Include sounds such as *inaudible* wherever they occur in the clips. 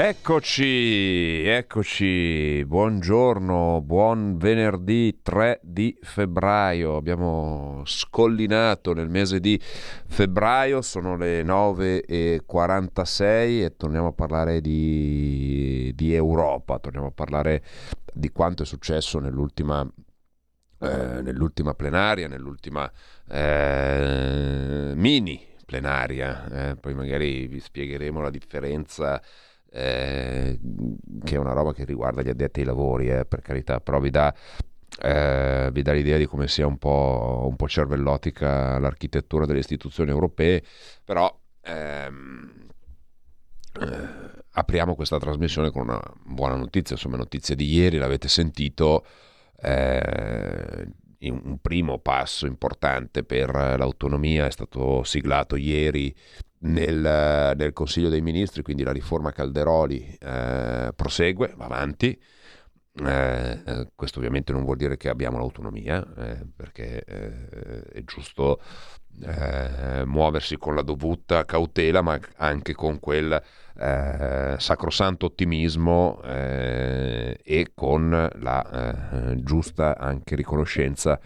Eccoci, eccoci, buongiorno, buon venerdì 3 di febbraio. Abbiamo scollinato nel mese di febbraio, sono le 9.46 e torniamo a parlare di, di Europa, torniamo a parlare di quanto è successo nell'ultima eh, nell'ultima plenaria, nell'ultima eh, mini plenaria, eh, poi magari vi spiegheremo la differenza eh, che è una roba che riguarda gli addetti ai lavori, eh, per carità, però vi dà, eh, vi dà l'idea di come sia un po', un po', cervellotica l'architettura delle istituzioni europee, però ehm, eh, apriamo questa trasmissione con una buona notizia, insomma notizia di ieri, l'avete sentito, eh, un primo passo importante per l'autonomia. È stato siglato ieri nel, nel, Consiglio dei Ministri, quindi la riforma Calderoli eh, prosegue, va avanti. Eh, eh, questo ovviamente non vuol dire che abbiamo l'autonomia, eh, perché eh, è giusto eh, muoversi con la dovuta cautela, ma anche con quel eh, sacrosanto ottimismo eh, e con la eh, giusta anche riconoscenza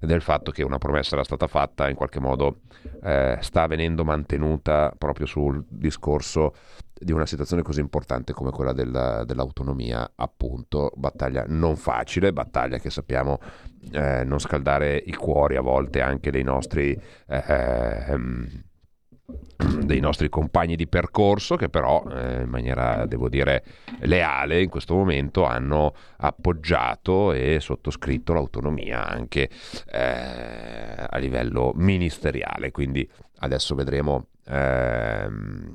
del fatto che una promessa era stata fatta, in qualche modo eh, sta venendo mantenuta proprio sul discorso di una situazione così importante come quella della, dell'autonomia, appunto, battaglia non facile, battaglia che sappiamo eh, non scaldare i cuori a volte anche dei nostri... Eh, ehm, *clears throat* dei nostri compagni di percorso che però eh, in maniera devo dire leale in questo momento hanno appoggiato e sottoscritto l'autonomia anche eh, a livello ministeriale quindi adesso vedremo ehm,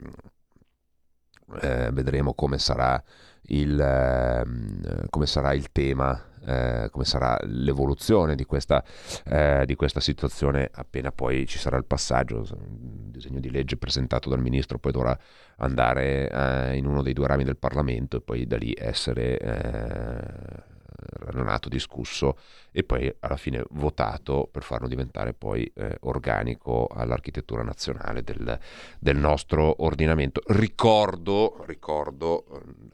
eh, vedremo come sarà il, eh, come sarà il tema, eh, come sarà l'evoluzione di questa, eh, di questa, situazione appena poi ci sarà il passaggio. Disegno di legge presentato dal ministro poi dovrà andare eh, in uno dei due rami del Parlamento e poi da lì essere eh, ragionato, discusso e poi alla fine votato per farlo diventare poi eh, organico all'architettura nazionale del, del, nostro ordinamento. Ricordo, ricordo,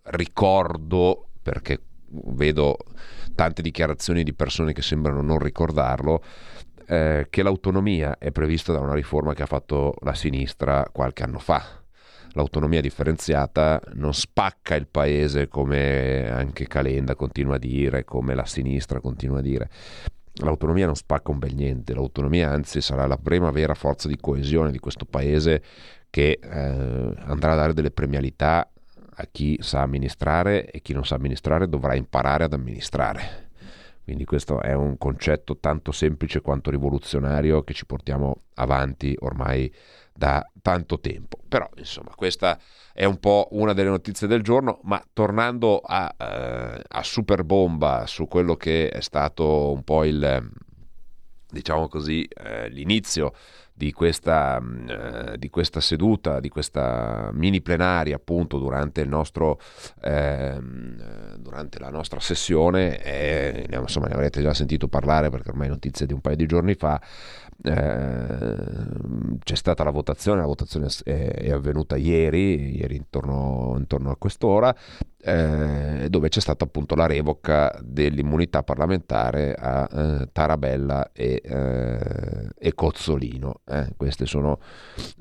ricordo perché vedo tante dichiarazioni di persone che sembrano non ricordarlo, eh, che l'autonomia è prevista da una riforma che ha fatto la sinistra qualche anno fa l'autonomia differenziata non spacca il paese come anche Calenda continua a dire, come la sinistra continua a dire. L'autonomia non spacca un bel niente, l'autonomia anzi sarà la prima vera forza di coesione di questo paese che eh, andrà a dare delle premialità a chi sa amministrare e chi non sa amministrare dovrà imparare ad amministrare. Quindi questo è un concetto tanto semplice quanto rivoluzionario che ci portiamo avanti ormai da tanto tempo. Però, insomma, questa è un po' una delle notizie del giorno, ma tornando a, eh, a super bomba su quello che è stato un po' il, diciamo così, eh, l'inizio di questa, mm, eh, di questa, seduta, di questa mini plenaria appunto durante, il nostro, eh, durante la nostra sessione, e, insomma ne avrete già sentito parlare perché ormai è notizia di un paio di giorni fa, eh, c'è stata la votazione, la votazione è, è avvenuta ieri, ieri intorno, intorno a quest'ora, eh, dove c'è stata appunto la revoca dell'immunità parlamentare a eh, Tarabella e, eh, e Cozzolino. Eh. queste sono,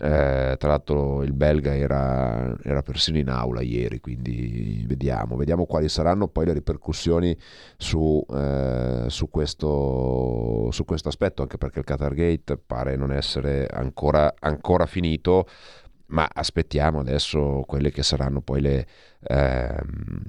eh, tra l'altro il belga era, era, persino in aula ieri, quindi vediamo, vediamo quali saranno poi le ripercussioni su, eh, su, questo, su questo aspetto, anche perché il Qatar Gate pare non essere ancora, ancora finito ma aspettiamo adesso quelle che saranno poi le, ehm,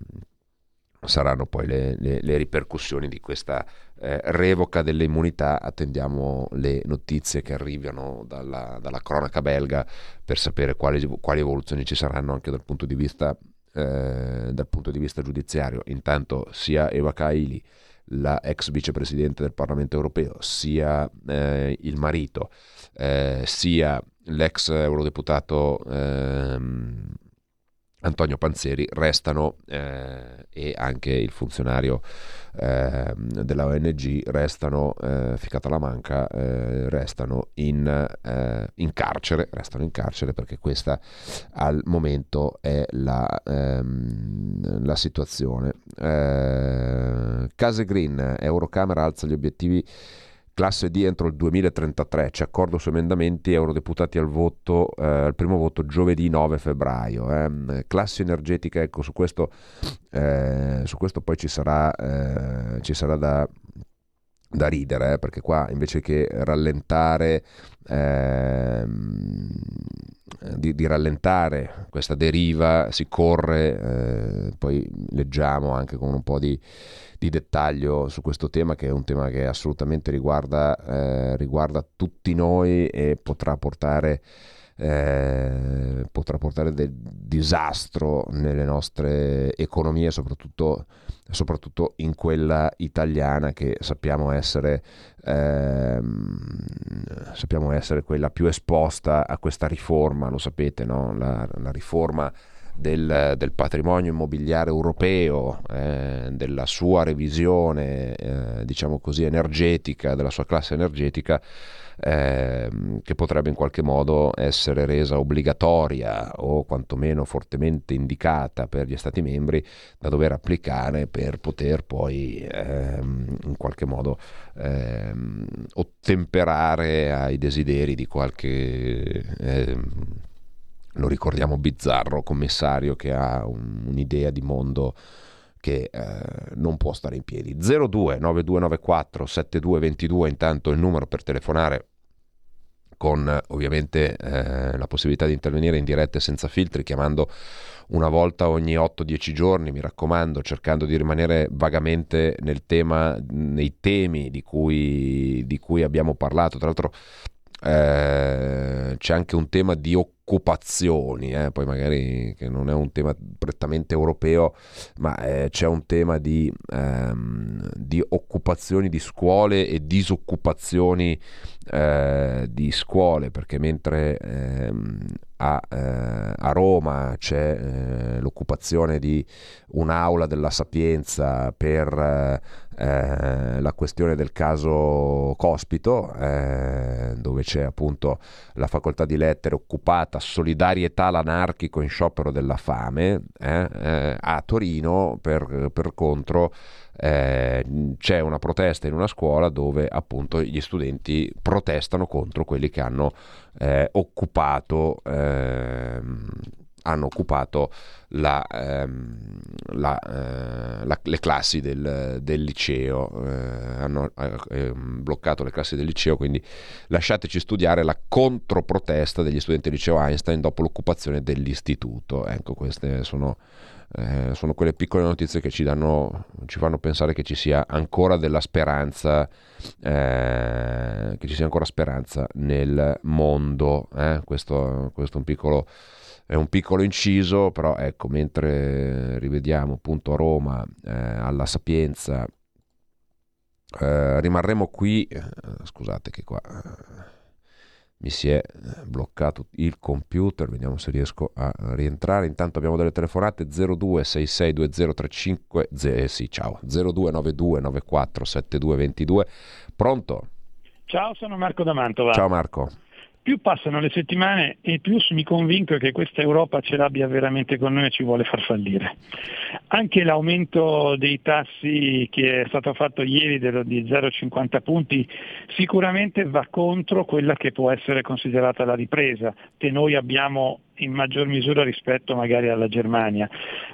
saranno poi le, le, le, ripercussioni di questa eh, revoca delle immunità. Attendiamo le notizie che arrivano dalla, dalla cronaca belga per sapere quali, quali, evoluzioni ci saranno anche dal punto di vista, eh, punto di vista giudiziario. Intanto sia Eva Kaili la ex vicepresidente del Parlamento europeo, sia eh, il marito, eh, sia l'ex eurodeputato ehm, Antonio Panzeri restano eh, e anche il funzionario eh, della ONG restano, eh, Ficata la Manca, eh, restano in, eh, in, carcere, restano in carcere perché questa al momento è la, ehm, la situazione. Eh, Case Green, Eurocamera alza gli obiettivi classe D entro il 2033, c'è accordo su emendamenti, eurodeputati al voto, eh, al primo voto giovedì 9 febbraio. Eh. Classe energetica, ecco, su questo, eh, su questo poi ci sarà, eh, ci sarà da, da ridere, eh, perché qua invece che rallentare, ehm, di, di, rallentare questa deriva si corre, eh, poi leggiamo anche con un po' di di dettaglio su questo tema che è un tema che assolutamente riguarda, eh, riguarda tutti noi e potrà portare, eh, potrà portare del disastro nelle nostre economie, soprattutto, soprattutto in quella italiana che sappiamo essere, ehm, sappiamo essere quella più esposta a questa riforma, lo sapete, no? la, la riforma del, del, patrimonio immobiliare europeo, eh, della sua revisione, eh, diciamo così, energetica, della sua classe energetica, eh, che potrebbe in qualche modo essere resa obbligatoria o quantomeno fortemente indicata per gli Stati membri da dover applicare per poter poi ehm, in qualche modo ehm, ottemperare ai desideri di qualche ehm, lo ricordiamo bizzarro commissario che ha un, un'idea di mondo che eh, non può stare in piedi. 02 9294 7222 intanto il numero per telefonare con ovviamente eh, la possibilità di intervenire in diretta senza filtri chiamando una volta ogni 8-10 giorni, mi raccomando, cercando di rimanere vagamente nel tema, nei temi di cui, di cui abbiamo parlato. Tra l'altro eh, c'è anche un tema di occupazioni, eh, poi magari che non è un tema prettamente europeo, ma eh, c'è un tema di, ehm, di, occupazioni di scuole e disoccupazioni eh, di scuole, perché mentre ehm, a, eh, a, Roma c'è eh, l'occupazione di un'aula della Sapienza per eh, la questione del caso Cospito, eh, dove c'è appunto la facoltà di lettere occupata, solidarietà l'anarchico in sciopero della fame, eh, eh a Torino per, per contro eh, c'è una protesta in una scuola dove appunto gli studenti protestano contro quelli che hanno eh, occupato ehm, hanno occupato la, ehm, la, eh, la, le classi del, del liceo, eh, hanno eh, bloccato le classi del liceo, quindi lasciateci studiare la controprotesta degli studenti del liceo Einstein dopo l'occupazione dell'istituto. Ecco, queste sono, eh, sono quelle piccole notizie che ci, danno, ci fanno pensare che ci sia ancora della speranza, eh, che ci sia ancora speranza nel mondo. Eh. Questo, questo è un piccolo è un piccolo inciso, però ecco, mentre rivediamo appunto Roma, eh, alla Sapienza, eh, rimarremo qui, eh, scusate che qua eh, mi si è bloccato il computer, vediamo se riesco a rientrare, intanto abbiamo delle telefonate 02662035, eh, sì ciao, 0292947222, pronto? Ciao, sono Marco da Mantova. Ciao Marco più passano le settimane e più mi convinco che questa Europa ce l'abbia veramente con noi e ci vuole far fallire. Anche l'aumento dei tassi che è stato fatto ieri di 0,50 punti sicuramente va contro quella che può essere considerata la ripresa che noi abbiamo in maggior misura rispetto magari alla Germania.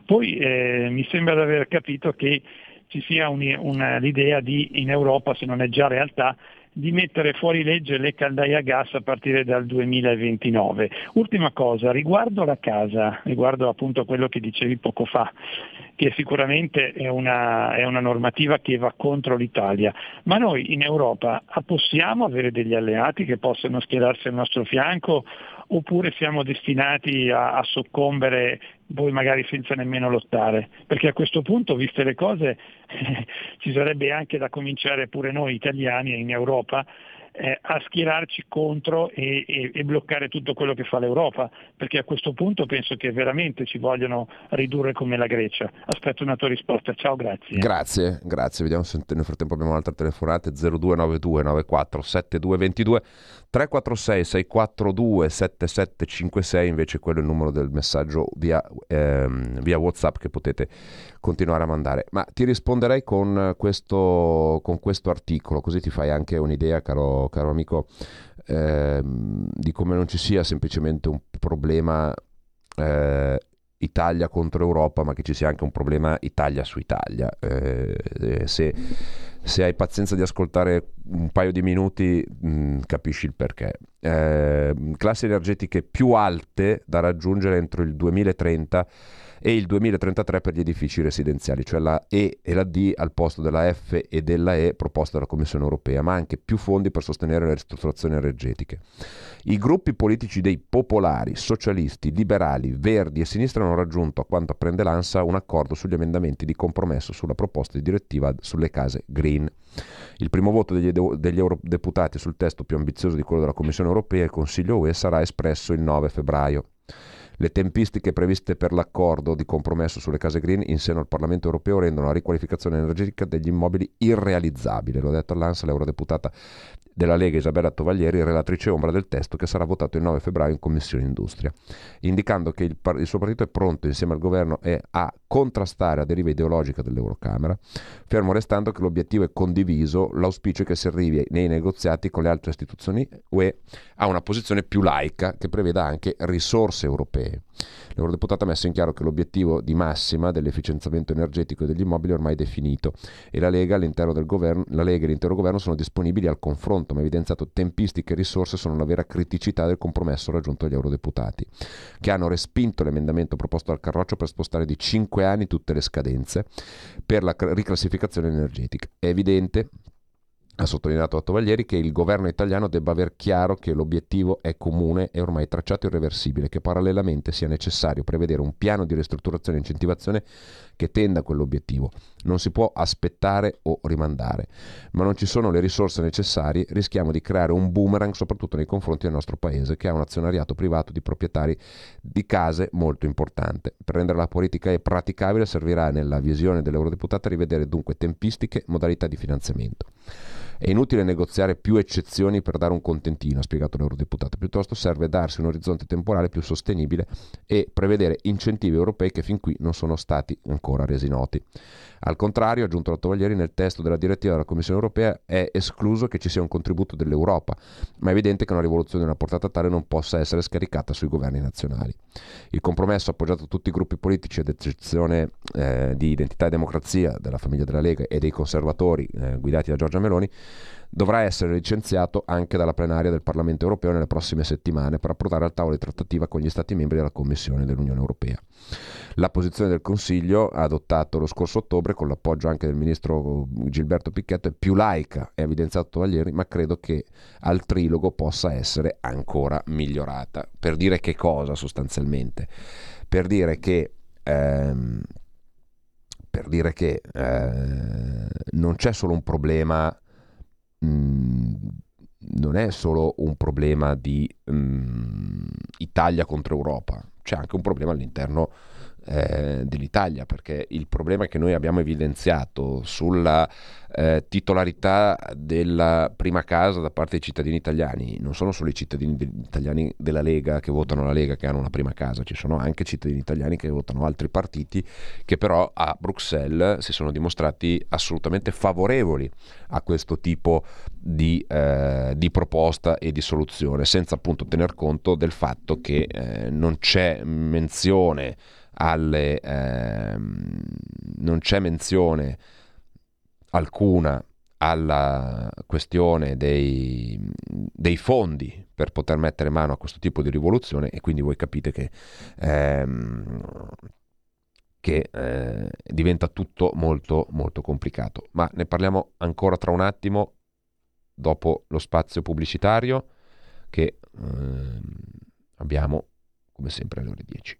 Poi eh, mi sembra di aver capito che ci sia un, una, l'idea di in Europa, se non è già realtà, di mettere fuori legge le caldaie a gas a partire dal 2029. Ultima cosa, riguardo la casa, riguardo appunto a quello che dicevi poco fa, che sicuramente è una, è una normativa che va contro l'Italia, ma noi in Europa possiamo avere degli alleati che possano schierarsi al nostro fianco oppure siamo destinati a, a soccombere voi magari senza nemmeno lottare, perché a questo punto, viste le cose, *laughs* ci sarebbe anche da cominciare pure noi italiani in Europa eh, a schierarci contro e, e, e, bloccare tutto quello che fa l'Europa, perché a questo punto penso che veramente ci vogliono ridurre come la Grecia. Aspetto una tua risposta, ciao, grazie. Grazie, grazie. Vediamo se nel frattempo abbiamo un'altra telefonata, 0292 94 7222 346 642 7756, invece quello è il numero del messaggio via, ehm, via WhatsApp che potete continuare a mandare. Ma ti risponderei con questo, con questo articolo, così ti fai anche un'idea, caro, caro amico, ehm, di come non ci sia semplicemente un problema eh, Italia contro Europa, ma che ci sia anche un problema Italia su Italia. Eh, eh se, se, hai pazienza di ascoltare un paio di minuti, mh, mm, capisci il perché. Eh, classi energetiche più alte da raggiungere entro il 2030 e il 2033 per gli edifici residenziali, cioè la E e la D al posto della F e della E proposta dalla Commissione europea, ma anche più fondi per sostenere le ristrutturazioni energetiche. I gruppi politici dei popolari, socialisti, liberali, verdi e sinistra hanno raggiunto, a quanto apprende l'ANSA, un accordo sugli emendamenti di compromesso sulla proposta di direttiva sulle case green. Il primo voto degli, degli eurodeputati sul testo più ambizioso di quello della Commissione europea e il Consiglio UE sarà espresso il 9 febbraio. Le tempistiche previste per l'accordo di compromesso sulle case green in seno al Parlamento europeo rendono la riqualificazione energetica degli immobili irrealizzabile. Lo ha detto all'ANSA l'eurodeputata della Lega Isabella Tovaglieri, relatrice ombra del testo che sarà votato il 9 febbraio in Commissione Industria, indicando che il, par- il suo partito è pronto insieme al governo a contrastare la deriva ideologica dell'Eurocamera, fermo restando che l'obiettivo è condiviso, l'auspicio è che si arrivi nei negoziati con le altre istituzioni UE a una posizione più laica che preveda anche risorse europee. L'eurodeputato ha messo in chiaro che l'obiettivo di massima dell'efficienziamento energetico degli immobili è ormai definito e la Lega, governo, la Lega e l'intero governo sono disponibili al confronto, ma evidenziato tempistiche e risorse sono la vera criticità del compromesso raggiunto dagli eurodeputati, che hanno respinto l'emendamento proposto dal Carroccio per spostare di 5 anni tutte le scadenze per la riclassificazione energetica. È evidente ha sottolineato Tovaglieri che il governo italiano debba aver chiaro che l'obiettivo è comune e ormai tracciato irreversibile, che parallelamente sia necessario prevedere un piano di ristrutturazione e incentivazione che tenda a quell'obiettivo. Non si può aspettare o rimandare, ma non ci sono le risorse necessarie, rischiamo di creare un boomerang soprattutto nei confronti del nostro paese che ha un azionariato privato di proprietari di case molto importante. Per rendere la politica praticabile servirà nella visione dell'eurodeputata rivedere dunque tempistiche, modalità di finanziamento. È inutile negoziare più eccezioni per dare un contentino, ha spiegato l'eurodeputato, piuttosto serve darsi un orizzonte temporale più sostenibile e prevedere incentivi europei che fin qui non sono stati ancora resi noti. Al contrario, ha aggiunto la Tovaglieri, nel testo della direttiva della Commissione europea è escluso che ci sia un contributo dell'Europa, ma è evidente che una rivoluzione di una portata tale non possa essere scaricata sui governi nazionali. Il compromesso appoggiato da tutti i gruppi politici, ad eccezione eh, di Identità e Democrazia, della famiglia della Lega e dei conservatori eh, guidati da Giorgia Meloni, dovrà essere licenziato anche dalla plenaria del Parlamento europeo nelle prossime settimane per approdare al tavolo di trattativa con gli Stati membri della Commissione dell'Unione europea. La posizione del Consiglio, adottato lo scorso ottobre con l'appoggio anche del ministro Gilberto Picchetto, è più laica, è evidenziato Tovaglieri, ma credo che al trilogo possa essere ancora migliorata. Per dire che cosa sostanzialmente? Per dire che... Ehm, per dire che eh, non c'è solo un problema mm, non è solo un problema di mh, mm, Italia contro Europa, c'è anche un problema all'interno eh, dell'Italia, perché il problema che noi abbiamo evidenziato sulla eh, titolarità della prima casa da parte dei cittadini italiani, non sono solo i cittadini de- italiani della Lega che votano la Lega che hanno una prima casa, ci sono anche cittadini italiani che votano altri partiti che però a Bruxelles si sono dimostrati assolutamente favorevoli a questo tipo di, eh, di proposta e di soluzione, senza appunto tener conto del fatto che eh, non c'è menzione alle, ehm, non c'è menzione alcuna alla questione dei, dei, fondi per poter mettere mano a questo tipo di rivoluzione e quindi voi capite che, ehm, che eh, diventa tutto molto molto complicato. Ma ne parliamo ancora tra un attimo dopo lo spazio pubblicitario che ehm, abbiamo come sempre alle ore 10.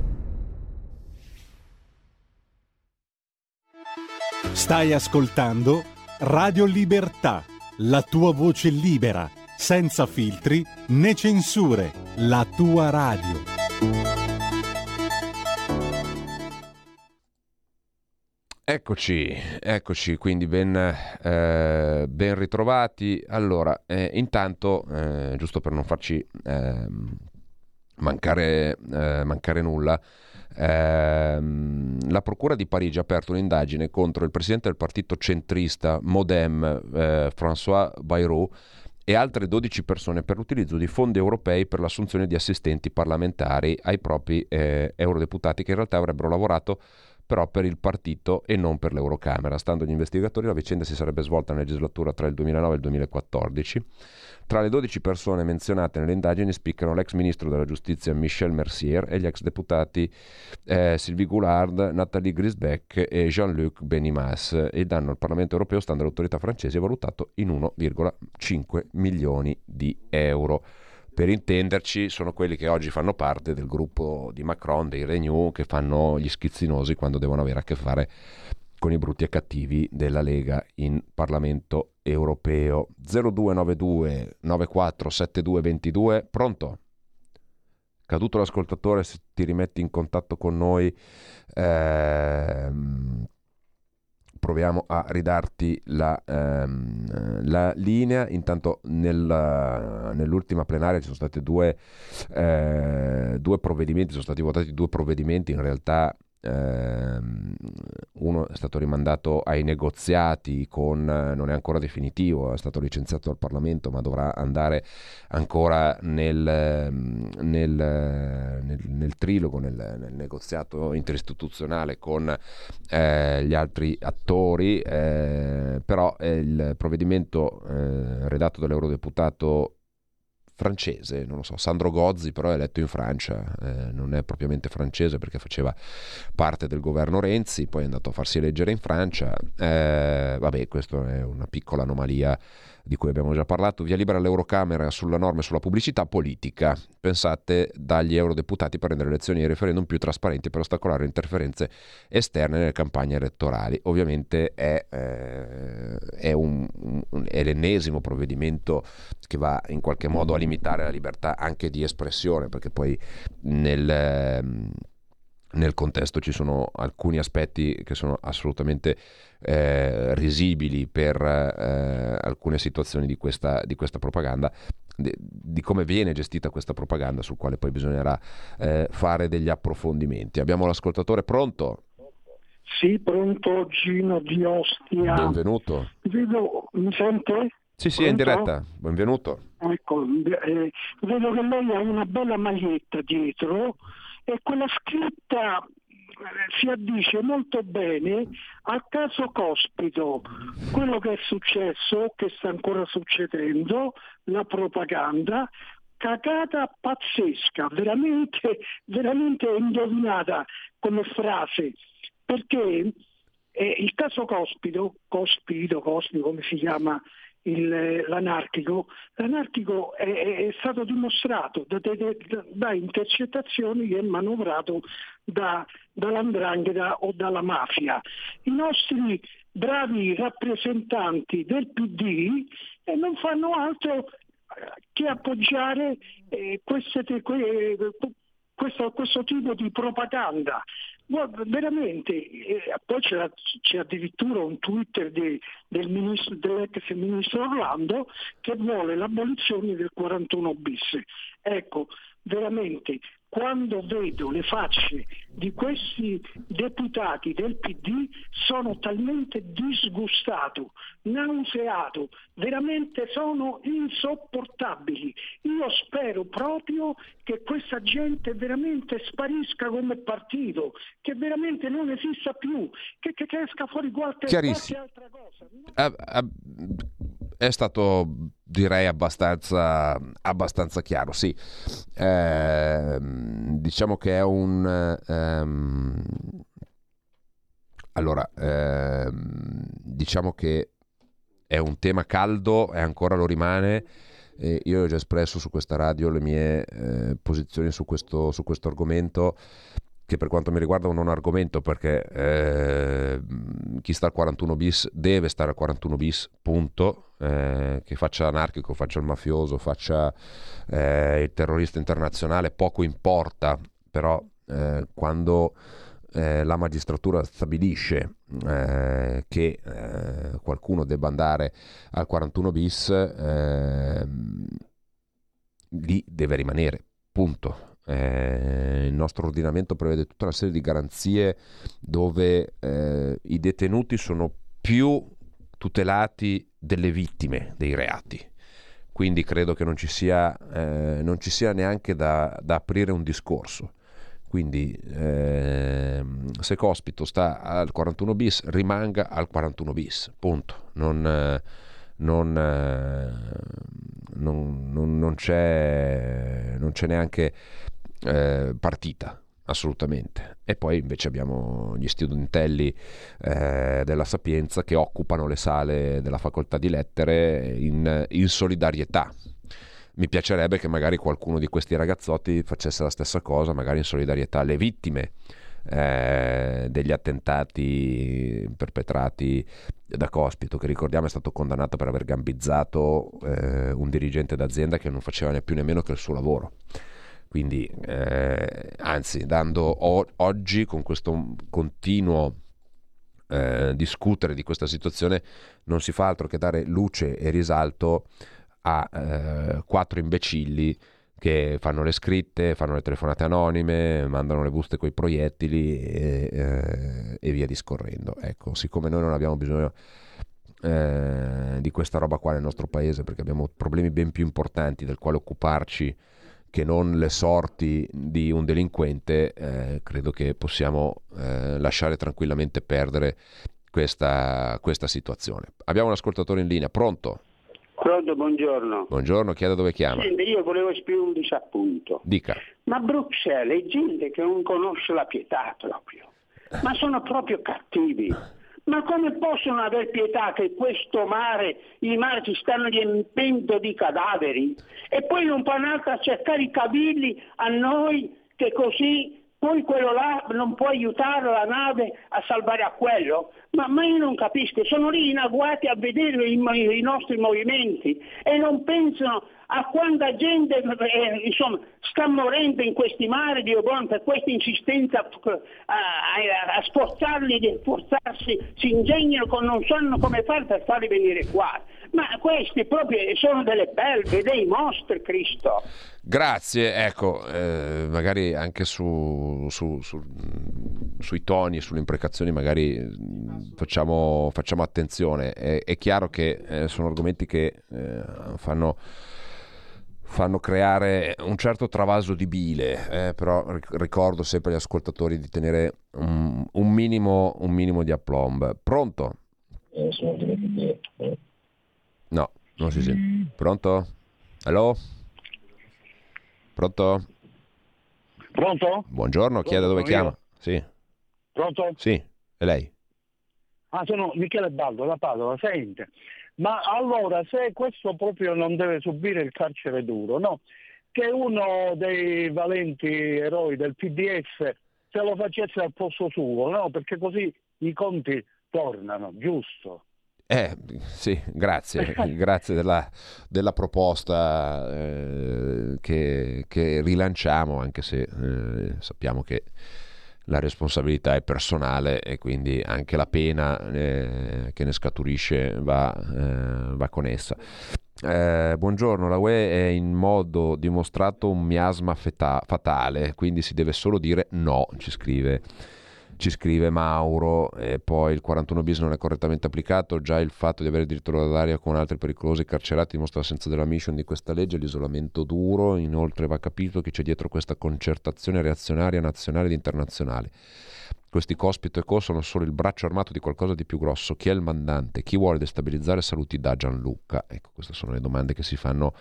Stai ascoltando Radio Libertà, la tua voce libera, senza filtri né censure, la tua radio. Eccoci, eccoci, quindi ben, eh, ben ritrovati. Allora, eh, intanto, eh, giusto per non farci ehm, mancare, eh, mancare nulla, Ehm, la Procura di Parigi ha aperto un'indagine contro il presidente del partito centrista Modem, eh, François Bayrou, e altre 12 persone per l'utilizzo di fondi europei per l'assunzione di assistenti parlamentari ai propri eh, eurodeputati che in realtà avrebbero lavorato però per il partito e non per l'Eurocamera. Stando agli investigatori la vicenda si sarebbe svolta nella legislatura tra il 2009 e il 2014. Tra le 12 persone menzionate nelle indagini spiccano l'ex ministro della giustizia Michel Mercier e gli ex deputati eh, Sylvie Goulard, Nathalie Grisbeck e Jean-Luc Benimas. Il danno al Parlamento europeo, stando all'autorità francese, è valutato in 1,5 milioni di euro. Per intenderci, sono quelli che oggi fanno parte del gruppo di Macron, dei Renew, che fanno gli schizzinosi quando devono avere a che fare con i brutti e cattivi della Lega in Parlamento europeo. 0292 947222, pronto? Caduto l'ascoltatore, se ti rimetti in contatto con noi, ehm, proviamo a ridarti la, ehm, la linea. Intanto nel, nell'ultima plenaria ci sono stati due, eh, due provvedimenti, sono stati votati due provvedimenti in realtà Ehm, uno è stato rimandato ai negoziati con, non è ancora definitivo, è stato licenziato dal Parlamento ma dovrà andare ancora nel, ehm, nel, nel, nel trilogo, nel, nel, negoziato interistituzionale con eh, gli altri attori, eh, però il provvedimento eh, redatto dall'eurodeputato francese, non lo so, Sandro Gozzi però è eletto in Francia, eh, non è propriamente francese perché faceva parte del governo Renzi, poi è andato a farsi eleggere in Francia, eh, vabbè questa è una piccola anomalia di cui abbiamo già parlato, via libera all'Eurocamera sulla norma sulla pubblicità politica. Pensate dagli eurodeputati per rendere le elezioni e i referendum più trasparenti per ostacolare interferenze esterne nelle campagne elettorali. Ovviamente è, eh, è, un, un, è l'ennesimo provvedimento che va in qualche modo a limitare la libertà anche di espressione, perché poi nel... Nel contesto ci sono alcuni aspetti che sono assolutamente eh, risibili per eh, alcune situazioni di questa, di questa propaganda, di, di, come viene gestita questa propaganda, sul quale poi bisognerà eh, fare degli approfondimenti. Abbiamo l'ascoltatore pronto? Sì, pronto Gino di Ostia. Benvenuto. Vedo, mi sente? Sì, sì, è in diretta. Benvenuto. Ecco, eh, vedo che lei ha una bella maglietta dietro e quella scritta si addice molto bene al caso Cospito, quello che è successo, che sta ancora succedendo, la propaganda, cagata pazzesca, veramente, veramente indovinata come frase, perché eh, il caso Cospito, Cospito, Cospito come si chiama il, l'anarchico, l'anarchico è, è, stato dimostrato da, da, da, intercettazioni che è manovrato da, dall'andrangheta o dalla mafia. I nostri bravi rappresentanti del PD eh, non fanno altro che appoggiare eh, queste, que, questo, questo, tipo di propaganda. Guarda, veramente, eh, poi c'è, c'è, addirittura un Twitter di, del ministro, dell'ex ministro Orlando che vuole l'abolizione del 41 bis. Ecco, veramente quando vedo le facce di questi deputati del PD sono talmente disgustato, nauseato, veramente sono insopportabili. Io spero proprio che questa gente veramente sparisca come partito, che veramente non esista più, che, che, esca fuori qualche, qualche altra cosa. Ah, ah, è stato direi abbastanza, abbastanza chiaro, sì. Eh, diciamo che è un... Ehm, allora, ehm, diciamo che è un tema caldo e ancora lo rimane. Eh, io ho già espresso su questa radio le mie eh, posizioni su questo, su questo argomento che per quanto mi riguarda non è un argomento perché eh, chi sta al 41 bis deve stare al 41 bis, punto, eh, che faccia l'anarchico, faccia il mafioso, faccia eh, il terrorista internazionale, poco importa, però eh, quando eh, la magistratura stabilisce eh, che qualcuno debba andare al 41 bis, lì deve rimanere, punto eh, il nostro ordinamento prevede tutta una serie di garanzie dove eh, i detenuti sono più tutelati delle vittime dei reati. Quindi credo che non ci sia, eh, non ci sia neanche da, da, aprire un discorso. Quindi eh, se Cospito sta al 41 bis, rimanga al 41 bis, punto. Non, non, non, non c'è, c'è, neanche eh, partita assolutamente. E poi invece abbiamo gli studentelli eh, della Sapienza che occupano le sale della facoltà di lettere in, in, solidarietà. Mi piacerebbe che magari qualcuno di questi ragazzotti facesse la stessa cosa, magari in solidarietà alle vittime eh, degli attentati perpetrati da Cospito, che ricordiamo è stato condannato per aver gambizzato eh, un dirigente d'azienda che non faceva più nemmeno che il suo lavoro. Quindi, eh, anzi, dando o- oggi con questo continuo eh, discutere di questa situazione, non si fa altro che dare luce e risalto a eh, quattro imbecilli che fanno le scritte, fanno le telefonate anonime, mandano le buste con i proiettili e, eh, e via discorrendo. Ecco, siccome noi non abbiamo bisogno eh, di questa roba qua nel nostro paese perché abbiamo problemi ben più importanti del quale occuparci che non le sorti di un delinquente, eh, credo che possiamo eh, lasciare tranquillamente perdere questa, questa, situazione. Abbiamo un ascoltatore in linea, pronto? Pronto, buongiorno. Buongiorno, chieda dove chiama. Senti, io volevo esprimere un disappunto. Dica. Ma Bruxelles è gente che non conosce la pietà proprio, ma sono proprio cattivi. Ma come possono aver pietà che questo mare, i mari ci stanno riempendo di cadaveri? E poi non fanno altro a cercare i cavilli a noi che così poi quello là non può aiutare la nave a salvare a quello? Ma, ma io non capisco, sono lì in agguati a vedere i, i nostri movimenti e non pensano a quanta gente eh, insomma, sta morendo in questi mari di Obon per questa insistenza a, a, a sforzarli di forzarsi, si ingegnano, non sanno come fare per farli venire qua. Ma questi proprio sono delle belve, dei mostri, Cristo. Grazie, ecco, eh, magari anche su, su, su, sui toni e sulle imprecazioni magari mm, facciamo, facciamo attenzione. È, è, chiaro che eh, sono argomenti che eh, fanno fanno creare un certo travaso di bile, eh, però ricordo sempre agli ascoltatori di tenere un, un, minimo, un minimo di aplomb. Pronto? No, non si sente. Pronto? Allo? Pronto? Pronto? Buongiorno, chieda dove chiama. Sì. Pronto? Sì, è lei. Ah, sono Michele Baldo da Padova, sente. Ma allora, se questo proprio non deve subire il carcere duro, no? Che uno dei valenti eroi del PDF se lo facesse al posto suo, no? Perché così i conti tornano, giusto? Eh, sì, grazie, grazie della, della proposta eh, che, che, rilanciamo, anche se eh, sappiamo che la responsabilità è personale e quindi anche la pena eh, che ne scaturisce va, eh, va con essa. eh, buongiorno, la UE è in modo dimostrato un miasma feta- fatale, quindi si deve solo dire no, ci scrive, ci scrive Mauro, e poi il 41 bis non è correttamente applicato, già il fatto di avere diritto all'aria con altri pericolosi carcerati dimostra l'assenza della mission di questa legge, l'isolamento duro, inoltre va capito che c'è dietro questa concertazione reazionaria nazionale ed internazionale. Questi cospito e co sono solo il braccio armato di qualcosa di più grosso. Chi è il mandante? Chi vuole destabilizzare saluti da Gianluca? Ecco, queste sono le domande che si fanno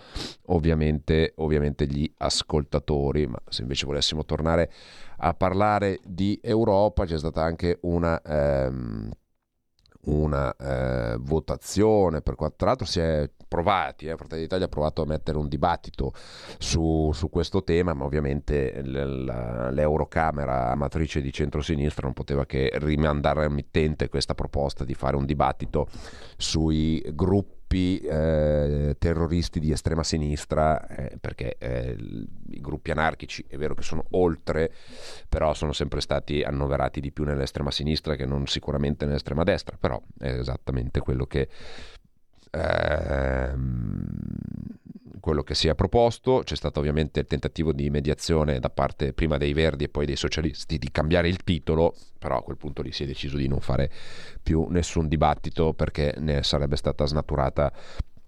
ovviamente, ovviamente gli ascoltatori. Ma se invece volessimo tornare a parlare di Europa, c'è stata anche una... Ehm, una eh, votazione per quanto tra l'altro si è provati, eh, Fratelli d'Italia ha provato a mettere un dibattito su, su questo tema, ma ovviamente l'Eurocamera amatrice di centrosinistra non poteva che rimandare al mittente questa proposta di fare un dibattito sui gruppi eh, terroristi di estrema sinistra, eh, perché eh, i gruppi anarchici è vero che sono oltre, però sono sempre stati annoverati di più nell'estrema sinistra che non sicuramente nell'estrema destra, però è esattamente quello che ehm, quello che si è proposto. C'è stato ovviamente il tentativo di mediazione da parte prima dei Verdi e poi dei socialisti di cambiare il titolo, però a quel punto lì si è deciso di non fare più nessun dibattito perché ne sarebbe stata snaturata,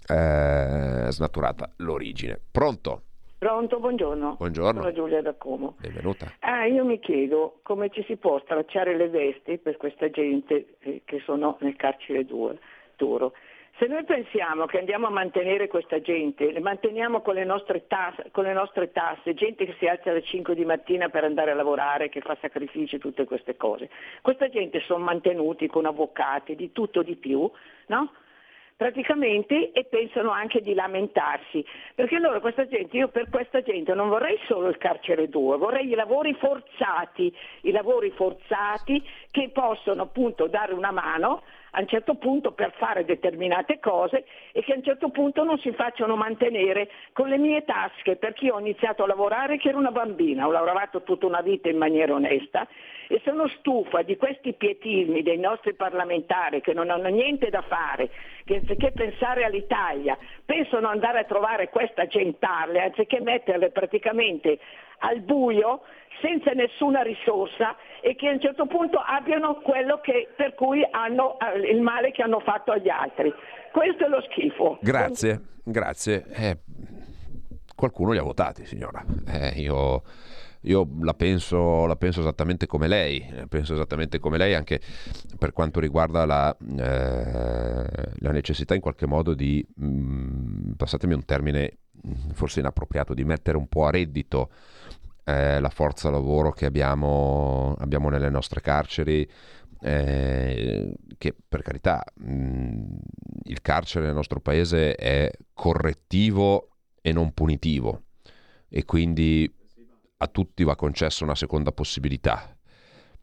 eh, snaturata l'origine. Pronto? Pronto, buongiorno. Buongiorno. Sono Giulia da Como. Benvenuta. Ah, io mi chiedo come ci si può stracciare le vesti per questa gente eh, che sono nel carcere duro. Se noi pensiamo che andiamo a mantenere questa gente, le manteniamo con le, nostre tasse, con le nostre tasse, gente che si alza alle 5 di mattina per andare a lavorare, che fa sacrifici, tutte queste cose, questa gente sono mantenuti con avvocati, di tutto di più, no? praticamente e pensano anche di lamentarsi, perché allora questa gente, io per questa gente non vorrei solo il carcere duro, vorrei i lavori forzati, i lavori forzati che possono appunto dare una mano a un certo punto per fare determinate cose e che a un certo punto non si facciano mantenere con le mie tasche, perché io ho iniziato a lavorare che ero una bambina, ho lavorato tutta una vita in maniera onesta e sono stufa di questi pietismi dei nostri parlamentari che non hanno niente da fare, che anziché pensare all'Italia pensano andare a trovare questa gentarle, anziché metterle praticamente al buio senza nessuna risorsa e che a un certo punto abbiano quello che, per cui hanno eh, il male che hanno fatto agli altri. Questo è lo schifo. Grazie, grazie. Eh, qualcuno li ha votati, signora. Eh, io io la penso, la penso, esattamente come lei, eh, penso esattamente come lei anche per quanto riguarda la, eh, la necessità in qualche modo di, mh, mm, passatemi un termine mm, forse inappropriato, di mettere un po' a reddito eh, la forza lavoro che abbiamo, abbiamo nelle nostre carceri, eh, che per carità mh, mm, il carcere nel nostro paese è correttivo e non punitivo e quindi a tutti va concessa una seconda possibilità,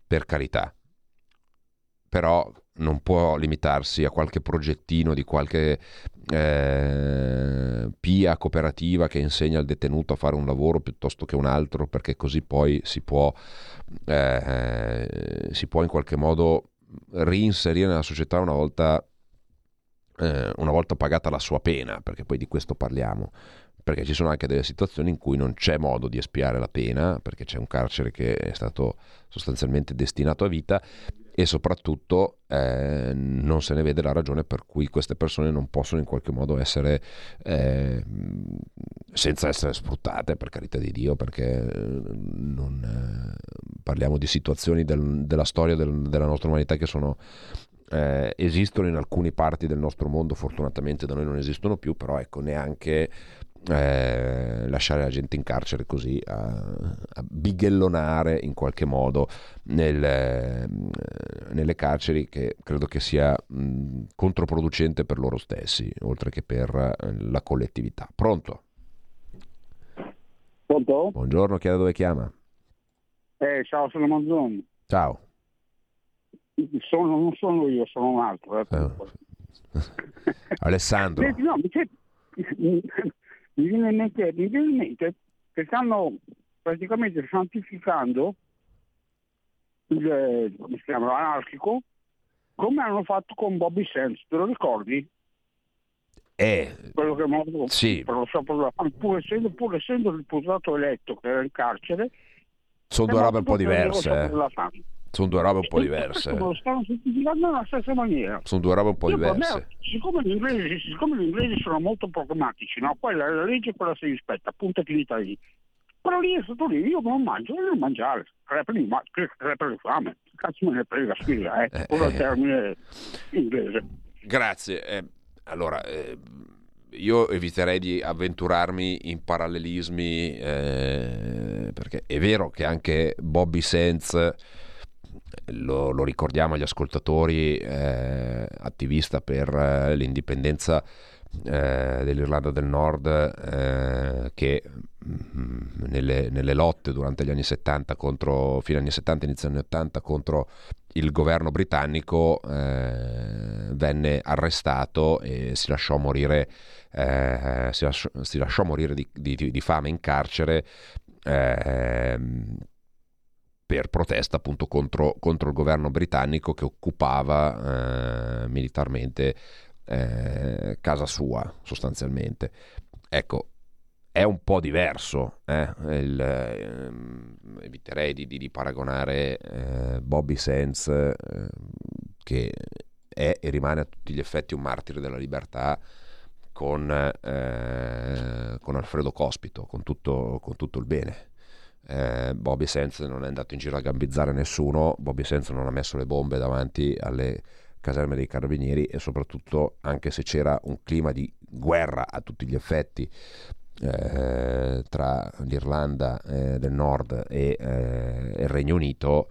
per carità. Però non può limitarsi a qualche progettino di qualche eh, PIA cooperativa che insegna al detenuto a fare un lavoro piuttosto che un altro, perché così poi si può, eh, si può in qualche modo reinserire nella società una volta, eh, una volta pagata la sua pena, perché poi di questo parliamo. Perché ci sono anche delle situazioni in cui non c'è modo di espiare la pena, perché c'è un carcere che è stato sostanzialmente destinato a vita e soprattutto eh, non se ne vede la ragione per cui queste persone non possono in qualche modo essere eh, senza essere sfruttate per carità di Dio perché eh, non, eh, parliamo di situazioni del, della storia del, della nostra umanità che sono eh, esistono in alcune parti del nostro mondo, fortunatamente da noi non esistono più, però ecco, neanche eh, lasciare la gente in carcere così a, a bighellonare in qualche modo nel, eh, nelle carceri che credo che sia mh, controproducente per loro stessi oltre che per eh, la collettività pronto? Pronto? buongiorno chi è da dove chiama? Eh, ciao sono Manzoni ciao sono, non sono io sono un altro eh. *laughs* Alessandro no, mi viene in mente, mi viene in mente che stanno praticamente santificando il, come si chiama, l'anarchico come hanno fatto con Bobby Sands, te lo ricordi? Eh, quello che è morto sì. per lo sciopero della fame, pur essendo, pur essendo il deputato eletto che era in carcere, sono due robe un po' diverse. eh. Sono due robe un po' E diverse. lo stanno semplificando nella stessa maniera. Sono due robe un po' Io per me, diverse. siccome, gli inglesi, siccome gli inglesi sono molto pragmatici, no? poi la, la legge quella si rispetta, appunto che lì. Però lì è stato lì, io non mangio, voglio mangiare, di, ma- di fame, cazzo me ne frega, scusa, eh, quello è il termine inglese. Grazie. Eh, allora, eh, io eviterei di avventurarmi in parallelismi eh, perché è vero che anche Bobby Sands, lo, lo ricordiamo agli ascoltatori, eh, attivista per eh, l'indipendenza eh, dell'Irlanda del Nord eh, che mm, nelle, nelle lotte durante gli anni 70 contro, fine anni 70 inizio anni 80 contro il governo britannico eh, venne arrestato e si lasciò morire, eh, si lasciò, si lasciò morire di, di- di fame in carcere ehm, per protesta appunto contro, contro il governo britannico che occupava eh, militarmente eh, casa sua sostanzialmente. Ecco, è un po' diverso, eh? Il, ehm, eviterei di, di- di paragonare eh, Bobby Sands, eh, che è e rimane a tutti gli effetti un martire della libertà, con, eh, con Alfredo Cospito, con tutto, con tutto il bene. Eh, Bobby Sands non è andato in giro a gambizzare nessuno, Bobby Sands non ha messo le bombe davanti alle caserme dei carabinieri e soprattutto anche se c'era un clima di guerra a tutti gli effetti eh, tra l'Irlanda eh, del Nord e eh, il Regno Unito,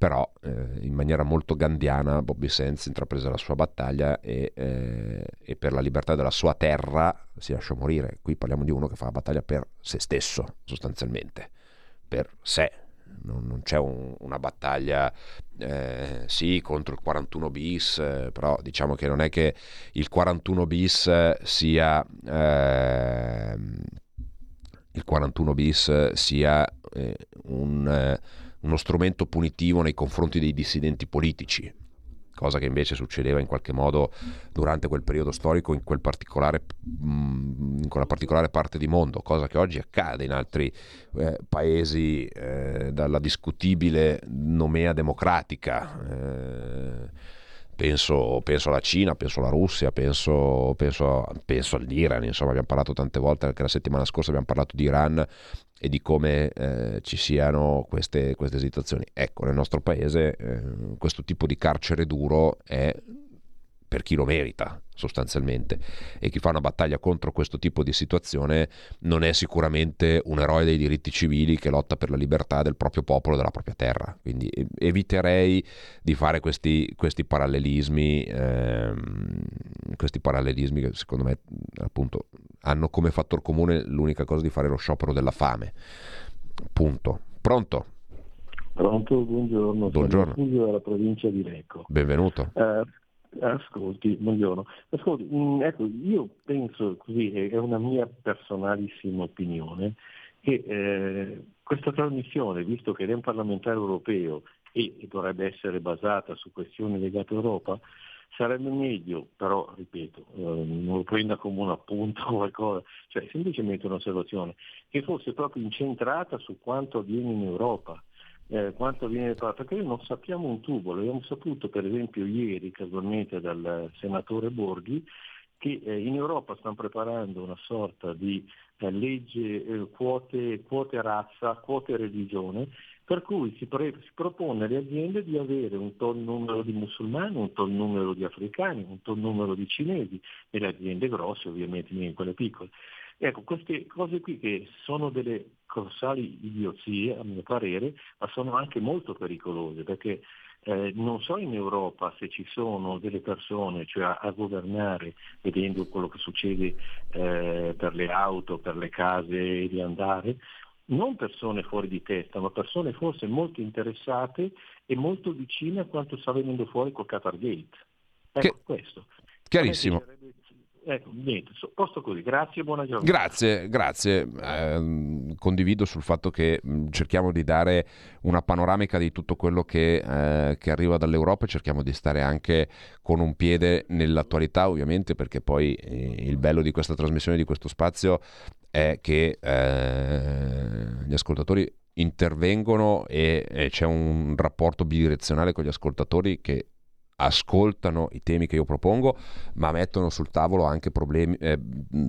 però eh, in maniera molto gandiana Bobby Sands intraprese la sua battaglia e, eh, e per la libertà della sua terra si lasciò morire. Qui parliamo di uno che fa la battaglia per se stesso, sostanzialmente, per sé. Non, non c'è un- una battaglia, eh, sì, contro il 41 bis, eh, però diciamo che non è che il 41 bis sia... ehm, il 41 bis sia eh, un, eh, uno strumento punitivo nei confronti dei dissidenti politici, cosa che invece succedeva in qualche modo durante quel periodo storico in, quel particolare, mm, in quella particolare parte di mondo, cosa che oggi accade in altri eh, paesi eh, dalla discutibile nomea democratica. eh, Penso, penso alla Cina, penso alla Russia, penso, penso, penso all'Iran, insomma abbiamo parlato tante volte, anche la settimana scorsa abbiamo parlato di Iran e di come eh, ci siano queste, queste esitazioni. Ecco, nel nostro paese eh, questo tipo di carcere duro è per chi lo merita sostanzialmente e chi fa una battaglia contro questo tipo di situazione non è sicuramente un eroe dei diritti civili che lotta per la libertà del proprio popolo e della propria terra quindi eviterei di fare questi, questi parallelismi ehm, questi parallelismi che secondo me appunto hanno come fattor comune l'unica cosa di fare lo sciopero della fame punto pronto Pronto, buongiorno. Buongiorno. Sono dalla provincia di Lecco. benvenuto Eh, ascolti, buongiorno. Ascolti, mm, ecco, io penso così, è è una mia personalissima opinione, che eh, questa trasmissione, visto che è un parlamentare europeo e, e dovrebbe essere basata su questioni legate all'Europa, sarebbe meglio, però ripeto, eh, non lo prenda come un appunto *laughs* o qualcosa, cioè semplicemente un'osservazione, che fosse proprio incentrata su quanto avviene in Europa eh, quanto viene fatto, perché noi non sappiamo un tubo, l'abbiamo saputo per esempio ieri casualmente dal senatore Borghi che eh, in Europa stanno preparando una sorta di eh, legge eh, quote, quote razza, quote religione, per cui si, pre- si propone alle aziende di avere un tot numero di musulmani, un tot numero di africani, un tot numero di cinesi, e le aziende grosse ovviamente, non quelle piccole. Ecco, queste cose qui che sono delle colossali idiozie, a mio parere, ma sono anche molto pericolose, perché eh, non so in Europa se ci sono delle persone cioè a, a governare, vedendo quello che succede eh, per le auto, per le case di andare, non persone fuori di testa, ma persone forse molto interessate e molto vicine a quanto sta venendo fuori col Qatar Gate. Ecco Che- questo. chiarissimo Ecco, niente, posto così, grazie, buona giornata. Grazie, grazie. Eh, condivido sul fatto che mh, cerchiamo di dare una panoramica di tutto quello che, eh, che, arriva dall'Europa e cerchiamo di stare anche con un piede nell'attualità, ovviamente, perché poi eh, il bello di questa trasmissione, di questo spazio, è che eh, gli ascoltatori intervengono e, e c'è un rapporto bidirezionale con gli ascoltatori che ascoltano i temi che io propongo, ma mettono sul tavolo anche problemi, eh,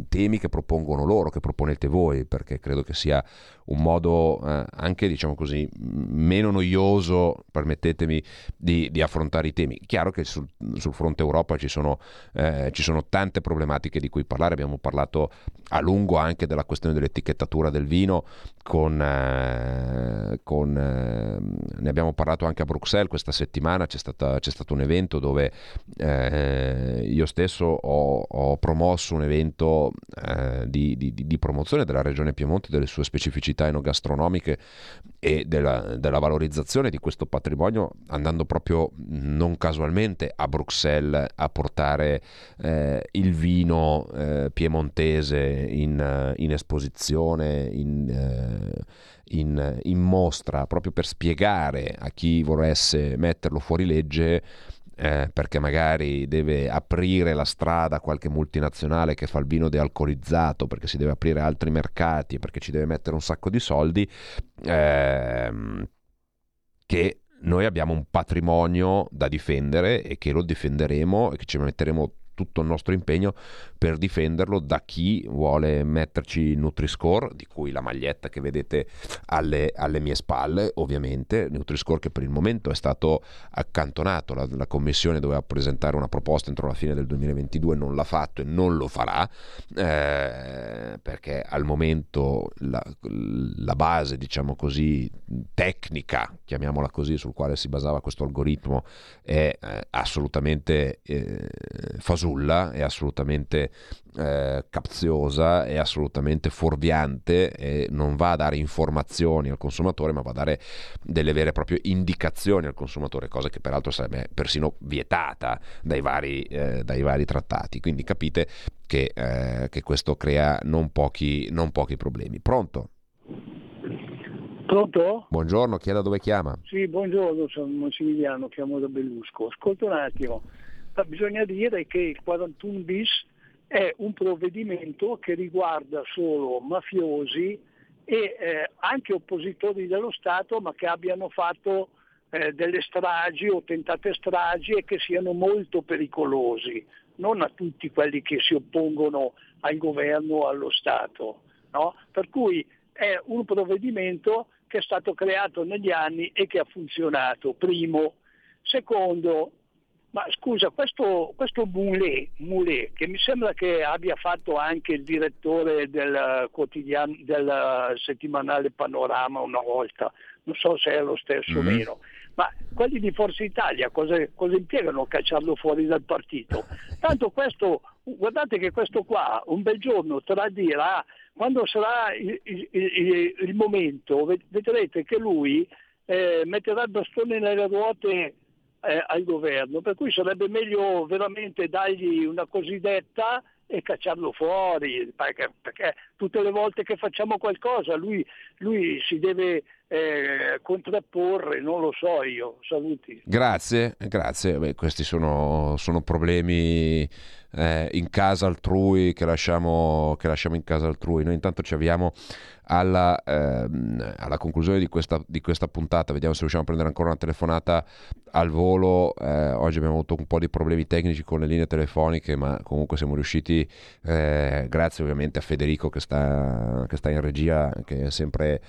temi che propongono loro, che proponete voi, perché credo che sia un modo eh, anche, diciamo così, meno noioso, permettetemi, di, di affrontare i temi. Chiaro che sul, sul fronte Europa ci sono, eh, ci sono, tante problematiche di cui parlare, abbiamo parlato a lungo anche della questione dell'etichettatura del vino, con, eh, con, eh, ne abbiamo parlato anche a Bruxelles questa settimana, c'è, stata, c'è stato un evento dove eh, io stesso ho, ho, promosso un evento eh, di, di, di promozione della regione Piemonte, delle sue specificità enogastronomiche e della, della, valorizzazione di questo patrimonio, andando proprio non casualmente a Bruxelles a portare eh, il vino eh, piemontese in, in esposizione, in, eh, in, in mostra, proprio per spiegare a chi volesse metterlo fuori legge eh, perché magari deve aprire la strada a qualche multinazionale che fa il vino dealcolizzato, perché si deve aprire altri mercati, perché ci deve mettere un sacco di soldi, ehm, che noi abbiamo un patrimonio da difendere e che lo difenderemo e che ci metteremo tutto il nostro impegno per difenderlo da chi vuole metterci Nutri-Score, di cui la maglietta che vedete alle, alle, mie spalle, ovviamente, Nutri-Score che per il momento è stato accantonato, la, la, commissione doveva presentare una proposta entro la fine del 2022, non l'ha fatto e non lo farà, eh, perché al momento la, la base, diciamo così, tecnica, chiamiamola così, sul quale si basava questo algoritmo è eh, assolutamente eh, fasulla, è assolutamente eh, capziosa, è assolutamente fuorviante e non va a dare informazioni al consumatore, ma va a dare delle vere e proprie indicazioni al consumatore, cosa che peraltro sarebbe persino vietata dai vari, eh, dai vari trattati. Quindi capite che, eh, che questo crea non pochi, non pochi problemi. Pronto? Pronto? Buongiorno, chi è da dove chiama? Sì, buongiorno, sono Massimiliano, chiamo da Bellusco. Ascolta un attimo, bisogna dire che il 41 bis è un provvedimento che riguarda solo mafiosi e eh, anche oppositori dello Stato ma che abbiano fatto eh, delle stragi o tentate stragi e che siano molto pericolosi, non a tutti quelli che si oppongono al governo o allo Stato. No? Per cui è un provvedimento che è stato creato negli anni e che ha funzionato, primo. Secondo, ma scusa, questo, questo Moulet, Moulet, che mi sembra che abbia fatto anche il direttore del, del settimanale Panorama una volta, non so se è lo stesso o mm-hmm. meno, ma quelli di Forza Italia cosa, cosa impiegano a cacciarlo fuori dal partito? Tanto questo, guardate che questo qua un bel giorno tradirà, quando sarà il, il, il, il momento, vedrete che lui eh, metterà il bastone nelle ruote eh, al governo, per cui sarebbe meglio veramente dargli una cosiddetta e cacciarlo fuori, perché, perché, tutte le volte che facciamo qualcosa lui, lui si deve eh, contrapporre, non lo so io. Saluti. Grazie, grazie. Beh, questi sono, sono problemi eh, in casa altrui che lasciamo, che lasciamo in casa altrui. Noi intanto ci avviamo alla, ehm, alla conclusione di questa, di questa, puntata. Vediamo se riusciamo a prendere ancora una telefonata al volo. Eh, oggi abbiamo avuto un po' di problemi tecnici con le linee telefoniche, ma comunque siamo riusciti, eh, grazie ovviamente a Federico che sta, che sta, in regia, che è sempre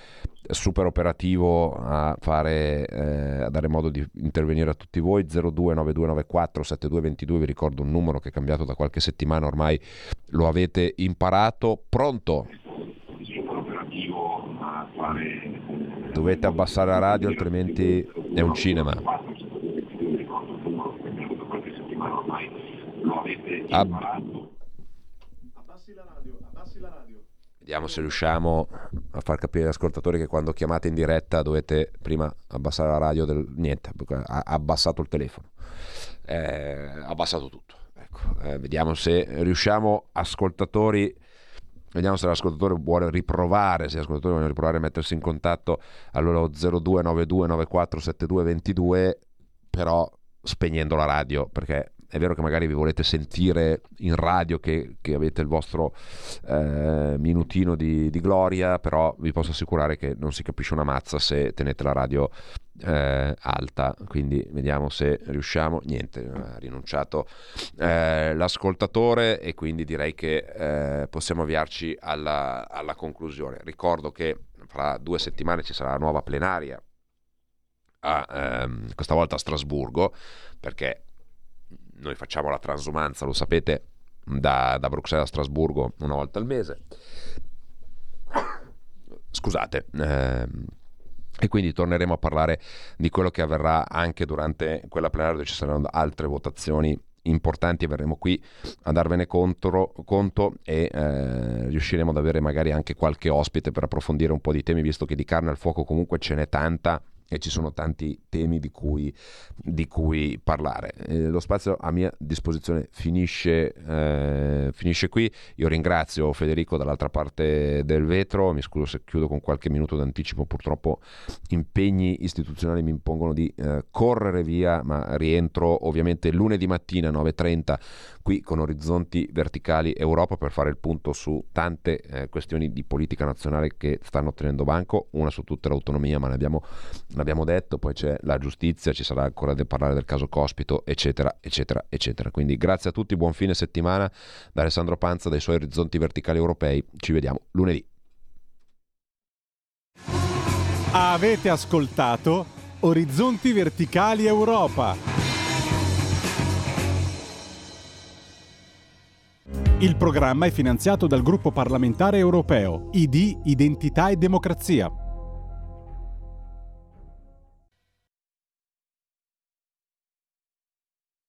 super operativo a, fare, eh, a dare modo di intervenire a tutti voi. 029294 7222, vi ricordo un numero che è cambiato da qualche settimana ormai, lo avete imparato. Pronto? Dovete abbassare la radio altrimenti è un cinema. Ab- Vediamo se riusciamo a far capire agli ascoltatori che quando chiamate in diretta dovete prima abbassare la radio del... niente, ha abbassato il telefono, eh, abbassato tutto. Ecco, eh, vediamo se riusciamo, ascoltatori, vediamo se l'ascoltatore vuole riprovare, se l'ascoltatore vuole riprovare a mettersi in contatto allora 0292947222, però spegnendo la radio, perché è vero che magari vi volete sentire in radio che, che avete il vostro eh, minutino di, di, gloria, però vi posso assicurare che non si capisce una mazza se tenete la radio eh, alta. Quindi vediamo se riusciamo. Niente, ha rinunciato eh, l'ascoltatore e quindi direi che eh, possiamo avviarci alla, alla conclusione. Ricordo che fra due settimane ci sarà la nuova plenaria. A, ehm, questa volta a Strasburgo perché noi facciamo la transumanza, lo sapete, da, da Bruxelles a Strasburgo una volta al mese. Scusate. Ehm, e quindi torneremo a parlare di quello che avverrà anche durante quella plenaria dove ci saranno altre votazioni importanti e verremo qui a darvene conto, conto e eh, riusciremo ad avere magari anche qualche ospite per approfondire un po' di temi visto che di carne al fuoco comunque ce n'è tanta e ci sono tanti temi di cui, di cui parlare. Eh, lo spazio a mia disposizione finisce, eh, finisce, qui. Io ringrazio Federico dall'altra parte del vetro, mi scuso se chiudo con qualche minuto d'anticipo, purtroppo impegni istituzionali mi impongono di eh, correre via, ma rientro ovviamente lunedì mattina 9.30 qui con Orizzonti Verticali Europa per fare il punto su tante eh, questioni di politica nazionale che stanno tenendo banco, una su tutte l'autonomia, ma ne abbiamo l'abbiamo detto, poi c'è la giustizia, ci sarà ancora da parlare del caso Cospito, eccetera, eccetera, eccetera. Quindi grazie a tutti, buon fine settimana da Alessandro Panza, dai suoi orizzonti verticali europei. Ci vediamo lunedì. Avete ascoltato Orizzonti Verticali Europa. Il programma è finanziato dal gruppo parlamentare europeo ID Identità e Democrazia